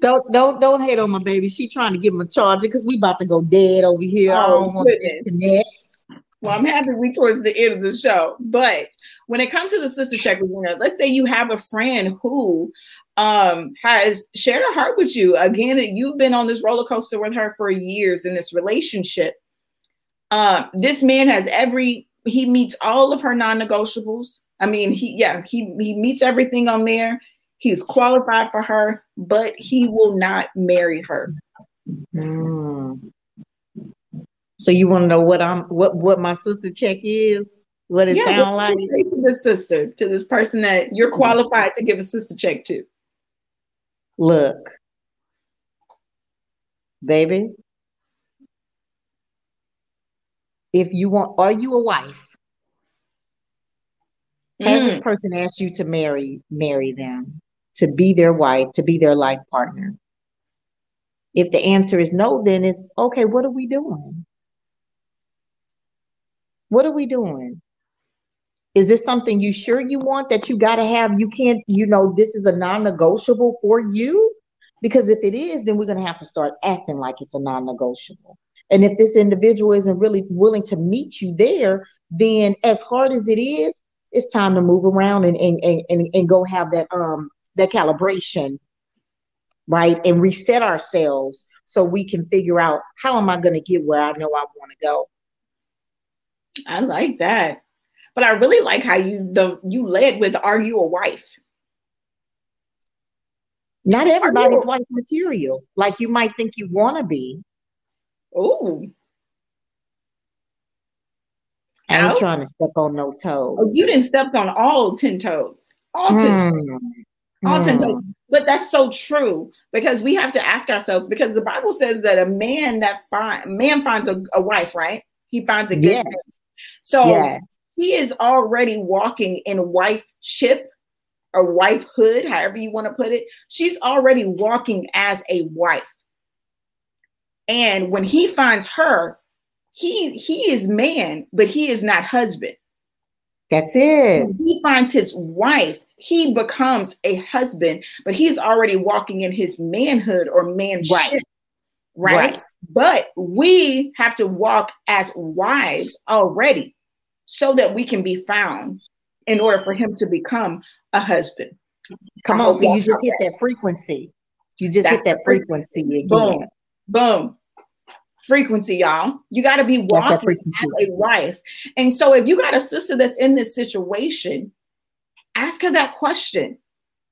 don't don't don't hate on my baby she trying to give him a charger because we about to go dead over here i Oh, don't want to disconnect Well, I'm happy we towards the end of the show. But when it comes to the sister check, Regina, let's say you have a friend who um has shared her heart with you. Again, you've been on this roller coaster with her for years in this relationship. Um, this man has every he meets all of her non-negotiables. I mean, he yeah, he he meets everything on there. He's qualified for her, but he will not marry her. Mm. So you want to know what I'm what what my sister check is? What it yeah, sound like? do you say to this sister, to this person that you're qualified to give a sister check to. Look, baby, if you want, are you a wife? Has this Mm, person asked you to marry marry them, to be their wife, to be their life partner? If the answer is no, then it's okay. What are we doing? What are we doing? Is this something you sure you want that you got to have? You can't, you know, this is a non negotiable for you? Because if it is, then we're going to have to start acting like it's a non negotiable. And if this individual isn't really willing to meet you there, then as hard as it is, it's time to move around and, and, and, and, and go have that um that calibration, right? And reset ourselves so we can figure out how am I going to get where I know I want to go. I like that. But I really like how you the you led with "Are you a wife?" Not everybody's wife material, like you might think you want to be. Oh, I ain't trying to step on no toes. Oh, you didn't step on all ten toes. All ten toes. Hmm. all 10 toes. Hmm. But that's so true because we have to ask ourselves because the Bible says that a man that find man finds a, a wife, right? He finds a good Yes. So Yes. He is already walking in wifeship or wifehood, however you want to put it. She's already walking as a wife. And when he finds her, he he is man, but he is not husband. That's it. When he finds his wife, he becomes a husband, but he's already walking in his manhood or manship. Right. Right. Right. But we have to walk as wives already so that we can be found in order for him to become a husband. Come on. So y'all just hit that frequency. You just That's hit that frequency. again. Boom. Boom. Frequency, y'all. You got to be walking as a wife. And so if you got a sister that's in this situation, ask her that question.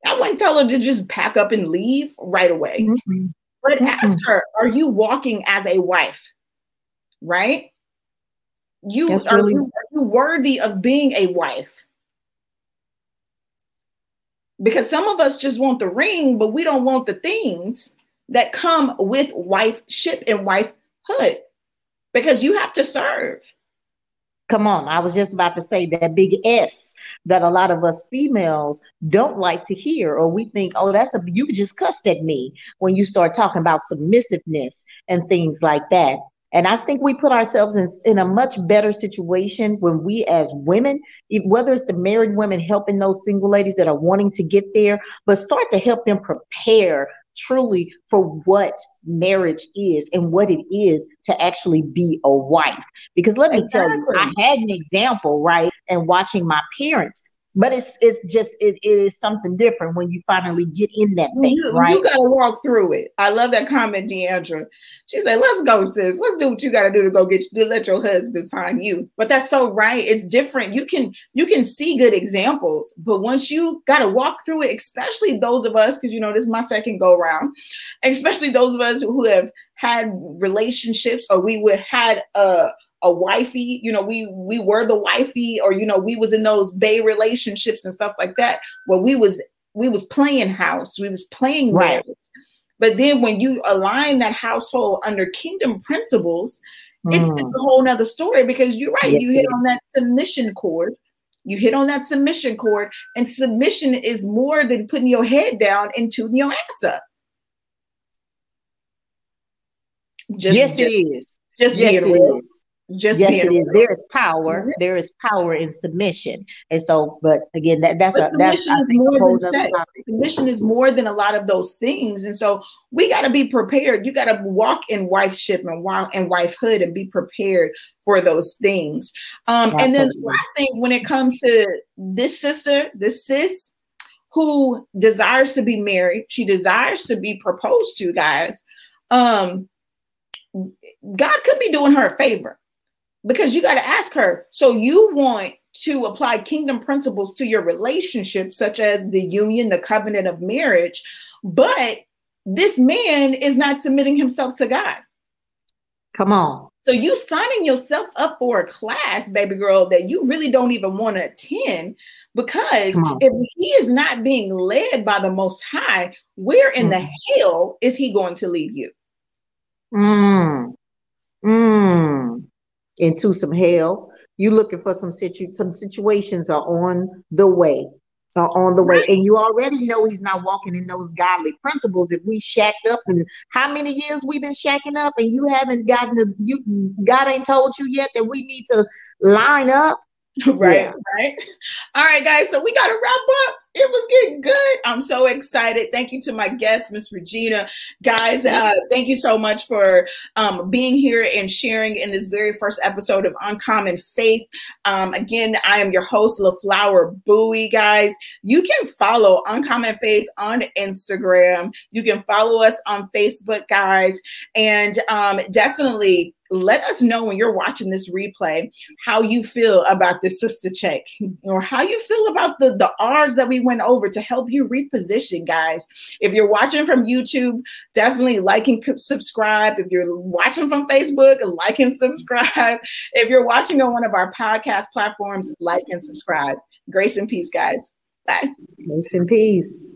I wouldn't tell her to just pack up and leave right away. Mhm. But Mm-mm. ask her, are you walking as a wife? Right? You That's are, really- you are you worthy of being a wife? Because some of us just want the ring, but we don't want the things that come with wifeship and wifehood. Because you have to serve. Come on. I was just about to say that big S that a lot of us females don't like to hear, or we think, oh, that's a you just cussed at me when you start talking about submissiveness and things like that. And I think we put ourselves in, in a much better situation when we, as women, whether it's the married women helping those single ladies that are wanting to get there, but start to help them prepare truly for what marriage is and what it is to actually be a wife. Because let me tell you, I had an example, right? And watching my parents, but it's it's just it, it is something different when you finally get in that thing, You, right? you gotta walk through it. I love that comment, Deandra. She said, "Let's go, sis. Let's do what you gotta do to go get to let your husband find you." But that's so right. It's different. You can you can see good examples, but once you gotta walk through it, especially those of us, because you know this is my second go round, especially those of us who have had relationships or we would had a a wifey, you know, we we were the wifey, or you know, we was in those bay relationships and stuff like that, where we was we was playing house, we was playing Right. marriage. But then when you align that household under kingdom principles, it's, it's Mm, a whole nother story because you're right. Yes, you hit it on that submission chord. You hit on that submission chord, and submission is more than putting your head down and tooting your ass up. Just, yes, it just, is. just Yes, it is. Just yes, being it is. There is power. There is power in submission, and so, but again, that that's But a that's I is think more than sex. Submission is more than a lot of those things, and so we got to be prepared. You got to walk in wifeship and walk and wifehood and be prepared for those things. Um, and then last thing, when it comes to this sister, this sis who desires to be married, she desires to be proposed to, guys. Um, God could be doing her a favor because you got to ask her. So you want to apply kingdom principles to your relationship, such as the union, the covenant of marriage, but this man is not submitting himself to God. Come on. So you signing yourself up for a class, baby girl, that you really don't even want to attend because if he is not being led by the most high, where in the hell is he going to lead you? Mm. Mm. Into some hell. You looking for some situ some situations are on the way. Are on the way. And you already know he's not walking in those godly principles. If we shacked up and how many years we've been shacking up and you haven't gotten the you God ain't told you yet that we need to line up. *laughs* right Yeah. right all right guys so we got to wrap up it was getting good. I'm so excited. Thank you to my guest, Miss Regina. Guys, uh, thank you so much for um, being here and sharing in this very first episode of Uncommon Faith. Um, again, I am your host, LaFlower Bowie, guys. You can follow Uncommon Faith on Instagram. You can follow us on Facebook, guys. And um, definitely let us know when you're watching this replay how you feel about this sister check or how you feel about the the R's that we went over to help you reposition, guys. If you're watching from YouTube, definitely like and subscribe. If you're watching from Facebook, like and subscribe. *laughs* If you're watching on one of our podcast platforms, like and subscribe. Grace and peace, guys. Bye. Grace and peace.